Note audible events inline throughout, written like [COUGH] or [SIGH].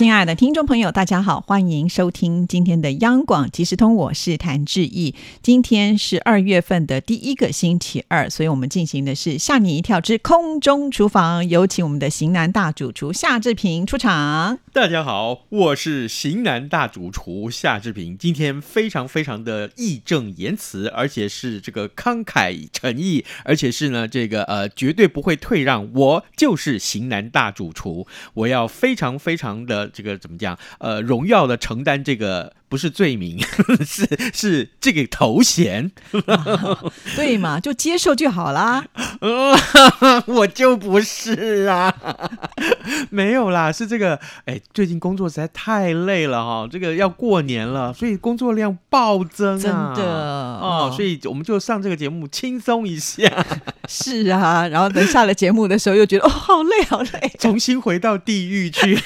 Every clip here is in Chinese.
亲爱的听众朋友，大家好，欢迎收听今天的央广即时通，我是谭志毅。今天是二月份的第一个星期二，所以我们进行的是吓你一跳之空中厨房，有请我们的型男大主厨夏志平出场。大家好，我是型男大主厨夏志平，今天非常非常的义正言辞，而且是这个慷慨诚意，而且是呢这个呃绝对不会退让，我就是型男大主厨，我要非常非常的。这个怎么讲？呃，荣耀的承担这个不是罪名，[LAUGHS] 是是这个头衔，[LAUGHS] 对嘛？就接受就好啦。[LAUGHS] 我就不是啊，没有啦，是这个。哎，最近工作实在太累了哈，这个要过年了，所以工作量暴增啊，真的哦，所以我们就上这个节目轻松一下。是啊，然后等下了节目的时候，又觉得哦，好累，好累，重新回到地狱去。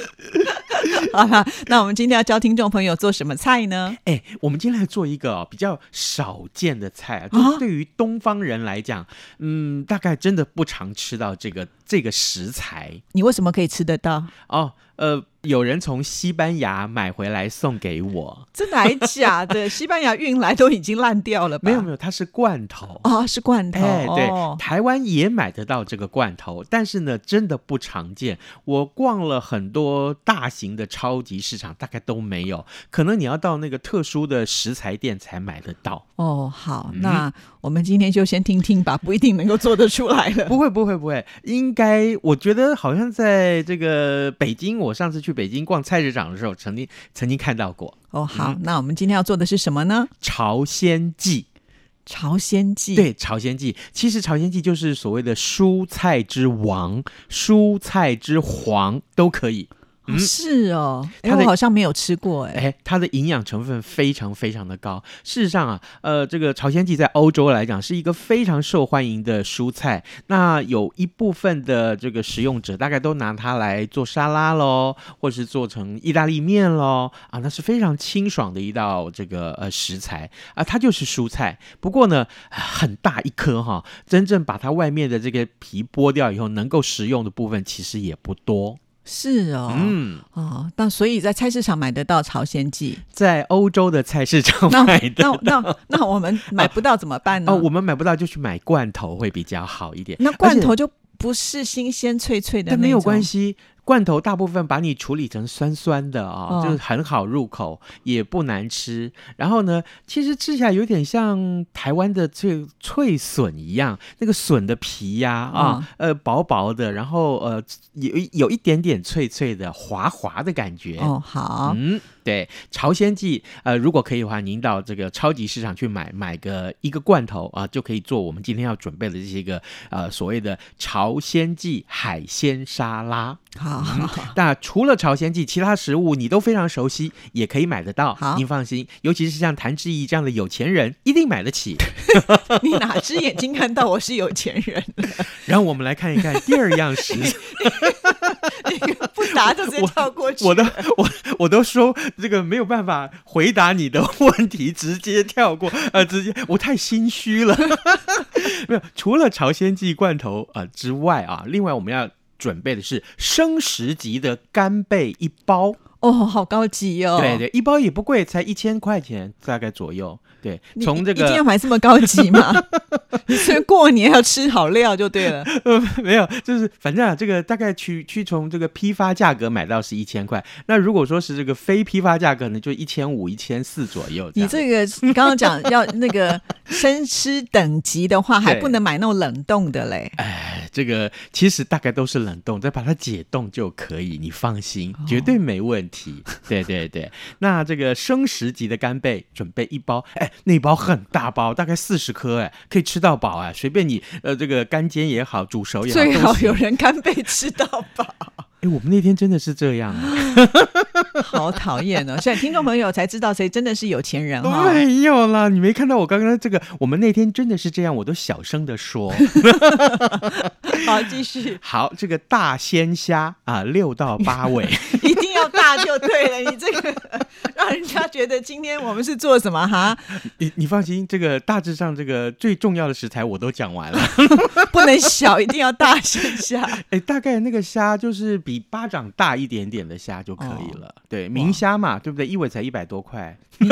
[LAUGHS] 好了，那我们今天要教听众朋友做什么菜呢？哎，我们今天来做一个比较少见的菜啊，就对于东方人来讲，嗯，大概真的不常吃到这个这个食材。你为什么可以吃得到？哦，呃。有人从西班牙买回来送给我，真的还假的？[LAUGHS] 西班牙运来都已经烂掉了吧？没有没有，它是罐头啊，是罐头。哎，对，台湾也买得到这个罐头，但是呢，真的不常见。我逛了很多大型的超级市场，大概都没有。可能你要到那个特殊的食材店才买得到。哦，好，那我们今天就先听听吧，不一定能够做得出来了。[LAUGHS] 不会不会不会，应该我觉得好像在这个北京，我上次去。北京逛菜市场的时候，曾经曾经看到过。哦，好，那我们今天要做的是什么呢？朝鲜蓟。朝鲜蓟，对，朝鲜蓟。其实朝鲜蓟就是所谓的蔬菜之王，蔬菜之皇都可以。是哦，哎，我好像没有吃过哎。哎，它的营养成分非常非常的高。事实上啊，呃，这个朝鲜蓟在欧洲来讲是一个非常受欢迎的蔬菜。那有一部分的这个食用者大概都拿它来做沙拉喽，或是做成意大利面喽。啊，那是非常清爽的一道这个呃食材啊，它就是蔬菜。不过呢，很大一颗哈，真正把它外面的这个皮剥掉以后，能够食用的部分其实也不多。是哦，嗯哦，那所以在菜市场买得到朝鲜蓟，在欧洲的菜市场买的，那那那我们 [LAUGHS] 买不到怎么办呢？哦，我们买不到就去买罐头会比较好一点。那罐头就不是新鲜脆脆的，那没有关系。罐头大部分把你处理成酸酸的啊，就是很好入口，也不难吃。然后呢，其实吃起来有点像台湾的脆脆笋一样，那个笋的皮呀啊，呃，薄薄的，然后呃，有有一点点脆脆的、滑滑的感觉。哦，好，嗯。对朝鲜蓟，呃，如果可以的话，您到这个超级市场去买买个一个罐头啊，就可以做我们今天要准备的这些个呃所谓的朝鲜蓟海鲜沙拉。好，[LAUGHS] 那除了朝鲜蓟，其他食物你都非常熟悉，也可以买得到。您放心，尤其是像谭志毅这样的有钱人，一定买得起。[LAUGHS] 你哪只眼睛看到我是有钱人？[LAUGHS] 然后我们来看一看第二样食。那个不答就直接跳过去。我都我我都说这个没有办法回答你的问题，直接跳过呃，直接我太心虚了。没有，除了朝鲜蓟罐头啊之外啊，另外我们要准备的是生食级的干贝一包。哦，好高级哦！对对，一包也不贵，才一千块钱大概左右。对，从这个一定要买这么高级吗？[LAUGHS] 你是过年要吃好料就对了。呃，[LAUGHS] 没有，就是反正啊，这个大概去去从这个批发价格买到是一千块。那如果说是这个非批发价格呢，就一千五、一千四左右。你这个你刚刚讲要那个生吃等级的话，[LAUGHS] 还不能买那种冷冻的嘞。哎，这个其实大概都是冷冻，再把它解冻就可以，你放心，绝对没问题。对对对，那这个生食级的干贝准备一包，哎。那包很大包，大概四十颗，哎，可以吃到饱啊！随便你，呃，这个干煎也好，煮熟也好，最好有人干贝吃到饱。[LAUGHS] 哎，我们那天真的是这样啊，[LAUGHS] 好讨厌哦！现在听众朋友才知道谁真的是有钱人哈。没有啦，你没看到我刚刚这个？我们那天真的是这样，我都小声的说。[LAUGHS] 好，继续。好，这个大鲜虾啊，六到八尾，一定要大就对了。你这个 [LAUGHS] 让人家觉得今天我们是做什么哈？你你放心，这个大致上这个最重要的食材我都讲完了，[LAUGHS] 不能小，一定要大鲜虾。[LAUGHS] 哎，大概那个虾就是比巴掌大一点点的虾就可以了。对，明虾嘛，对不对？一尾才一百多块。明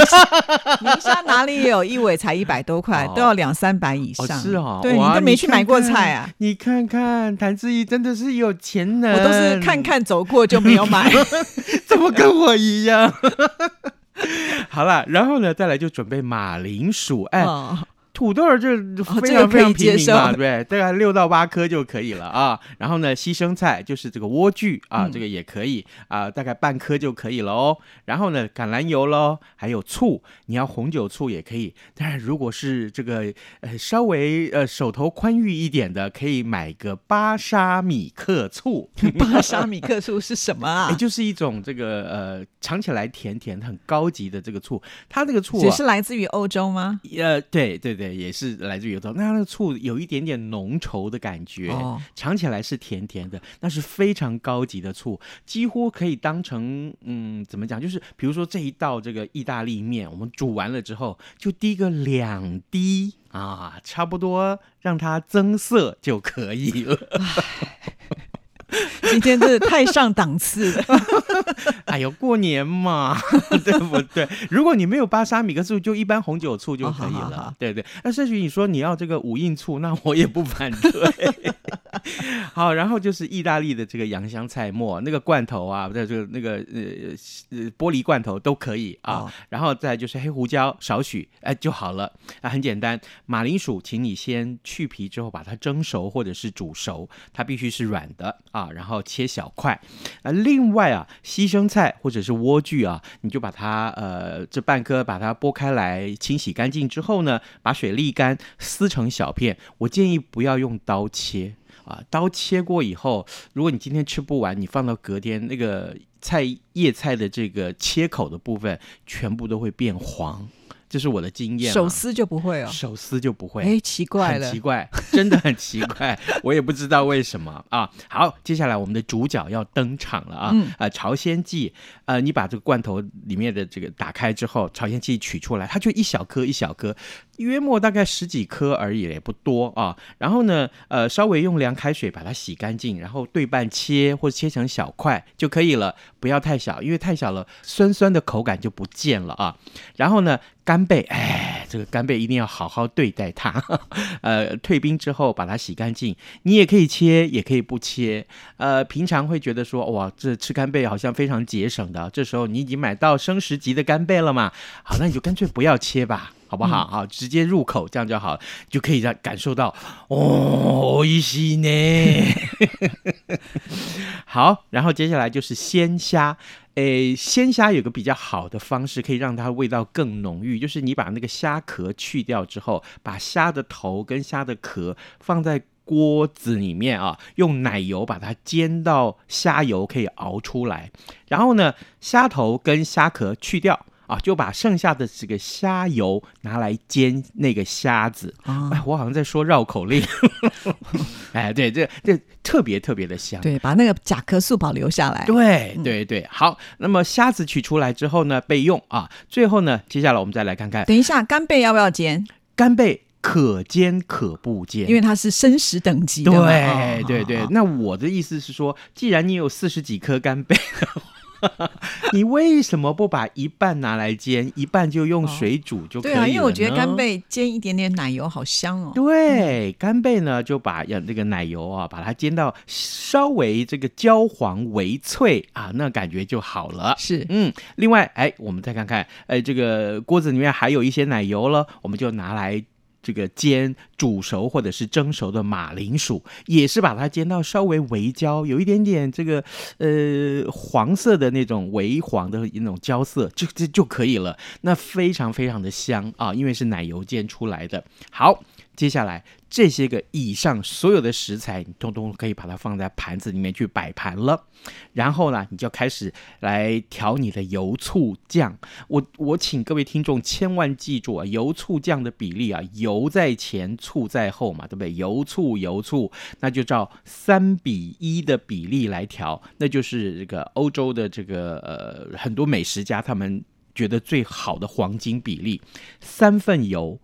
虾哪里有一尾才一百多块，都要两三百以上。是哦，对你都没去买过菜啊？你看看谭志毅真的是有钱人，我都是看看走过就没有买，[LAUGHS] 怎么跟我一样？[LAUGHS] 好了，然后呢，再来就准备马铃薯，哎。土豆儿就非常非常平民嘛，对不对？大概六到八颗就可以了啊。然后呢，西生菜就是这个莴苣啊，这个也可以啊，大概半颗就可以了哦。然后呢，橄榄油喽，还有醋，你要红酒醋也可以。当然，如果是这个呃稍微呃手头宽裕一点的，可以买个巴沙米克醋。巴沙米克醋是什么啊？[LAUGHS] 也就是一种这个呃尝起来甜甜很高级的这个醋。它这个醋也是来自于欧洲吗？呃，对对对。也是来自于头，那它的醋有一点点浓稠的感觉，尝起来是甜甜的，那是非常高级的醋，几乎可以当成嗯，怎么讲？就是比如说这一道这个意大利面，我们煮完了之后，就滴个两滴啊，差不多让它增色就可以了。[LAUGHS] 今天真的太上档次了！[LAUGHS] 哎呦，过年嘛，[LAUGHS] 对不对？如果你没有巴沙米克醋，就一般红酒醋就可以了。对对，那甚至你说你要这个五印醋，那我也不反对。[LAUGHS] 好，然后就是意大利的这个洋香菜末，那个罐头啊，在这个那个呃呃玻璃罐头都可以啊。然后再就是黑胡椒少许，哎就好了。啊，很简单。马铃薯，请你先去皮之后把它蒸熟或者是煮熟，它必须是软的啊。然后切小块。啊，另外啊，西生菜或者是莴苣啊，你就把它呃这半颗把它剥开来，清洗干净之后呢，把水沥干，撕成小片。我建议不要用刀切。啊，刀切过以后，如果你今天吃不完，你放到隔天，那个菜叶菜的这个切口的部分全部都会变黄。这是我的经验，手撕就不会哦，手撕就不会，哎，奇怪了，奇怪，真的很奇怪，[LAUGHS] 我也不知道为什么啊。好，接下来我们的主角要登场了啊，啊，朝鲜蓟，呃，你把这个罐头里面的这个打开之后，朝鲜蓟取出来，它就一小颗一小颗，约莫大概十几颗而已，也不多啊。然后呢，呃，稍微用凉开水把它洗干净，然后对半切或者切成小块就可以了，不要太小，因为太小了，酸酸的口感就不见了啊。然后呢？干贝，哎，这个干贝一定要好好对待它。[LAUGHS] 呃，退冰之后把它洗干净，你也可以切，也可以不切。呃，平常会觉得说，哇，这吃干贝好像非常节省的。这时候你已经买到生食级的干贝了嘛？好，那你就干脆不要切吧，好不好？好，直接入口这样就好，就可以让感受到哦，一西呢。[LAUGHS] 好，然后接下来就是鲜虾。诶，鲜虾有个比较好的方式，可以让它味道更浓郁，就是你把那个虾壳去掉之后，把虾的头跟虾的壳放在锅子里面啊，用奶油把它煎到虾油可以熬出来，然后呢，虾头跟虾壳去掉。啊，就把剩下的这个虾油拿来煎那个虾子。哎，我好像在说绕口令。[LAUGHS] 哎，对，这这特别特别的香。对，把那个甲壳素保留下来。对对对，好。那么虾子取出来之后呢，备用啊。最后呢，接下来我们再来看看。等一下，干贝要不要煎？干贝可煎可不煎，因为它是生食等级的。对对对。那我的意思是说，既然你有四十几颗干贝。[LAUGHS] 你为什么不把一半拿来煎，一半就用水煮就可以了？对啊，因为我觉得干贝煎一点点奶油好香哦。对，干贝呢就把要这个奶油啊，把它煎到稍微这个焦黄微脆啊，那感觉就好了。是，嗯。另外，哎，我们再看看，哎，这个锅子里面还有一些奶油了，我们就拿来。这个煎煮熟或者是蒸熟的马铃薯，也是把它煎到稍微微焦，有一点点这个呃黄色的那种微黄的那种焦色，就就就可以了。那非常非常的香啊，因为是奶油煎出来的。好。接下来这些个以上所有的食材，你通通可以把它放在盘子里面去摆盘了。然后呢，你就开始来调你的油醋酱。我我请各位听众千万记住啊，油醋酱的比例啊，油在前，醋在后嘛，对不对？油醋油醋，那就照三比一的比例来调，那就是这个欧洲的这个呃很多美食家他们觉得最好的黄金比例，三份油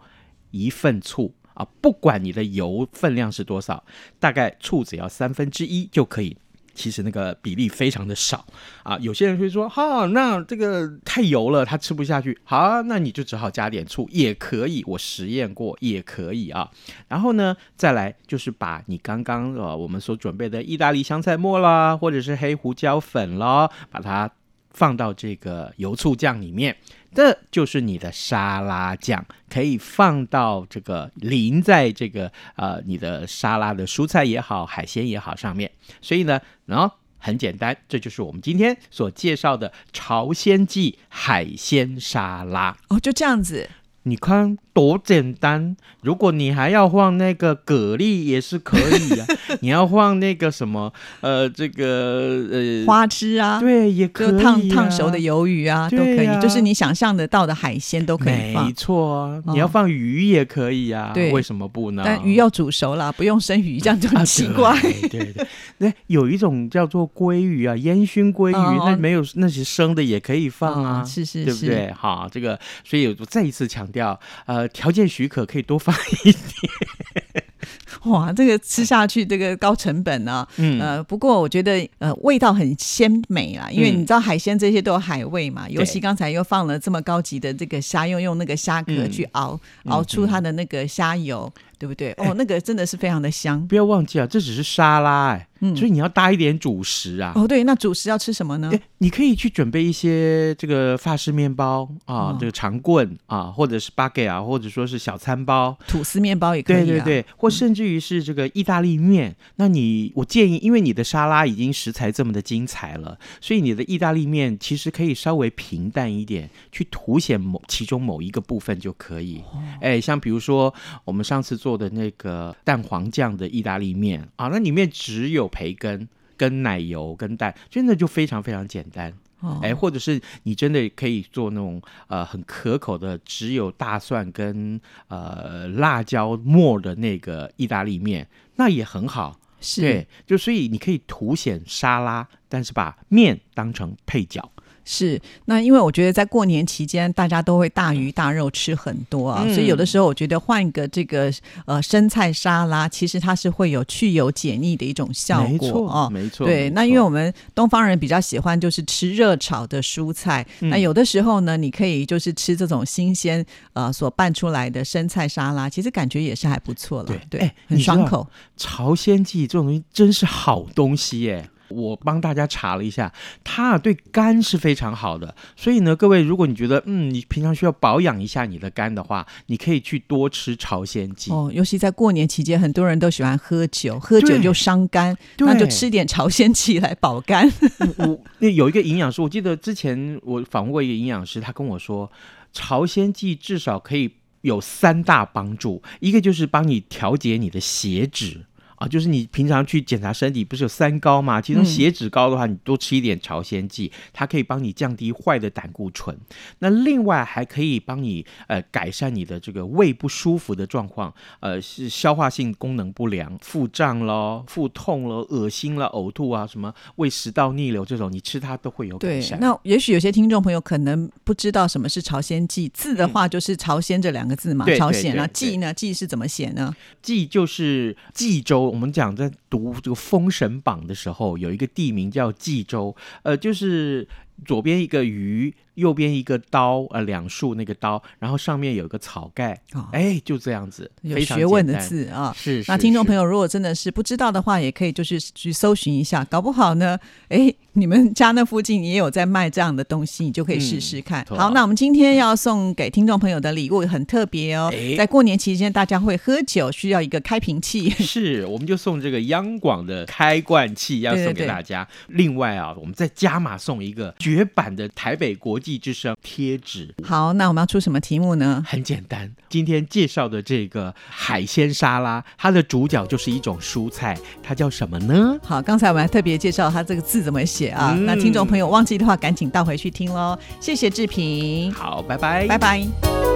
一份醋。啊，不管你的油分量是多少，大概醋只要三分之一就可以。其实那个比例非常的少啊。有些人会说，哈，那这个太油了，他吃不下去。好，那你就只好加点醋也可以。我实验过也可以啊。然后呢，再来就是把你刚刚呃我们所准备的意大利香菜末啦，或者是黑胡椒粉啦，把它放到这个油醋酱里面。这就是你的沙拉酱，可以放到这个淋在这个呃你的沙拉的蔬菜也好，海鲜也好上面。所以呢，然后很简单，这就是我们今天所介绍的朝鲜记海鲜沙拉。哦，就这样子。你看多简单！如果你还要放那个蛤蜊也是可以啊，[LAUGHS] 你要放那个什么呃，这个呃花枝啊，对，也可以烫烫熟的鱿鱼啊，都可以，就是你想象得到的海鲜都可以放。没错啊，你要放鱼也可以啊，对，为什么不呢？但鱼要煮熟了，不用生鱼，这样就很奇怪。[LAUGHS] 对对，那有一种叫做鲑鱼啊，烟熏鲑鱼，那没有那些生的也可以放啊，是是，对不对？好，这个所以我再一次强。调呃，条件许可可以多放一点。[LAUGHS] 哇，这个吃下去这个高成本呢。嗯呃，不过我觉得呃味道很鲜美啦，因为你知道海鲜这些都有海味嘛，尤其刚才又放了这么高级的这个虾，用用那个虾壳去熬熬出它的那个虾油。对不对？哦，那个真的是非常的香。不要忘记啊，这只是沙拉哎，嗯所以你要搭一点主食啊。哦，对，那主食要吃什么呢？你可以去准备一些这个法式面包啊，这个长棍啊，或者是 baguette 啊，或者说是小餐包，吐司面包也可以。对对对，或甚至于是这个意大利面。那你我建议，因为你的沙拉已经食材这么的精彩了，所以你的意大利面其实可以稍微平淡一点，去凸显某其中某一个部分就可以。哎，像比如说我们上次做。的那个蛋黄酱的意大利面啊，那里面只有培根、跟奶油、跟蛋，真的就非常非常简单。哎，或者是你真的可以做那种呃很可口的，只有大蒜跟呃辣椒末的那个意大利面，那也很好。是，对就所以你可以凸显沙拉，但是把面当成配角。是，那因为我觉得在过年期间，大家都会大鱼大肉吃很多啊，所以有的时候我觉得换一个这个呃生菜沙拉，其实它是会有去油解腻的一种效果哦，没错。对，那因为我们东方人比较喜欢就是吃热炒的蔬菜，那有的时候呢，你可以就是吃这种新鲜呃所拌出来的生菜沙拉，其实感觉也是还不错了，对对，很爽口。朝鲜蓟这种东西真是好东西耶。我帮大家查了一下，它啊对肝是非常好的，所以呢，各位如果你觉得嗯你平常需要保养一下你的肝的话，你可以去多吃朝鲜蓟哦。尤其在过年期间，很多人都喜欢喝酒，喝酒就伤肝，那就吃点朝鲜蓟来保肝。我那有一个营养师，我记得之前我访问过一个营养师，他跟我说，朝鲜蓟至少可以有三大帮助，一个就是帮你调节你的血脂。啊，就是你平常去检查身体，不是有三高吗？其中血脂高的话，你多吃一点朝鲜蓟，它可以帮你降低坏的胆固醇。那另外还可以帮你呃改善你的这个胃不舒服的状况，呃是消化性功能不良、腹胀咯、腹痛咯、恶心了、呕吐啊，什么胃食道逆流这种，你吃它都会有改善。那也许有些听众朋友可能不知道什么是朝鲜蓟，字的话就是朝鲜这两个字嘛，朝鲜啊，蓟呢，蓟是怎么写呢？蓟就是冀州。我们讲在读这个《封神榜》的时候，有一个地名叫冀州，呃，就是左边一个鱼。右边一个刀，呃，两竖那个刀，然后上面有个草盖，哎，就这样子，有学问的字啊。是，那听众朋友如果真的是不知道的话，也可以就是去搜寻一下，搞不好呢，哎，你们家那附近也有在卖这样的东西，你就可以试试看。好，那我们今天要送给听众朋友的礼物很特别哦，在过年期间大家会喝酒，需要一个开瓶器，[LAUGHS] 是，我们就送这个央广的开罐器要送给大家。另外啊，我们再加码送一个绝版的台北国。技之声贴纸。好，那我们要出什么题目呢？很简单，今天介绍的这个海鲜沙拉，它的主角就是一种蔬菜，它叫什么呢？好，刚才我们还特别介绍它这个字怎么写啊？嗯那听众朋友忘记的话，赶紧倒回去听喽。谢谢志平，好，拜拜，拜拜。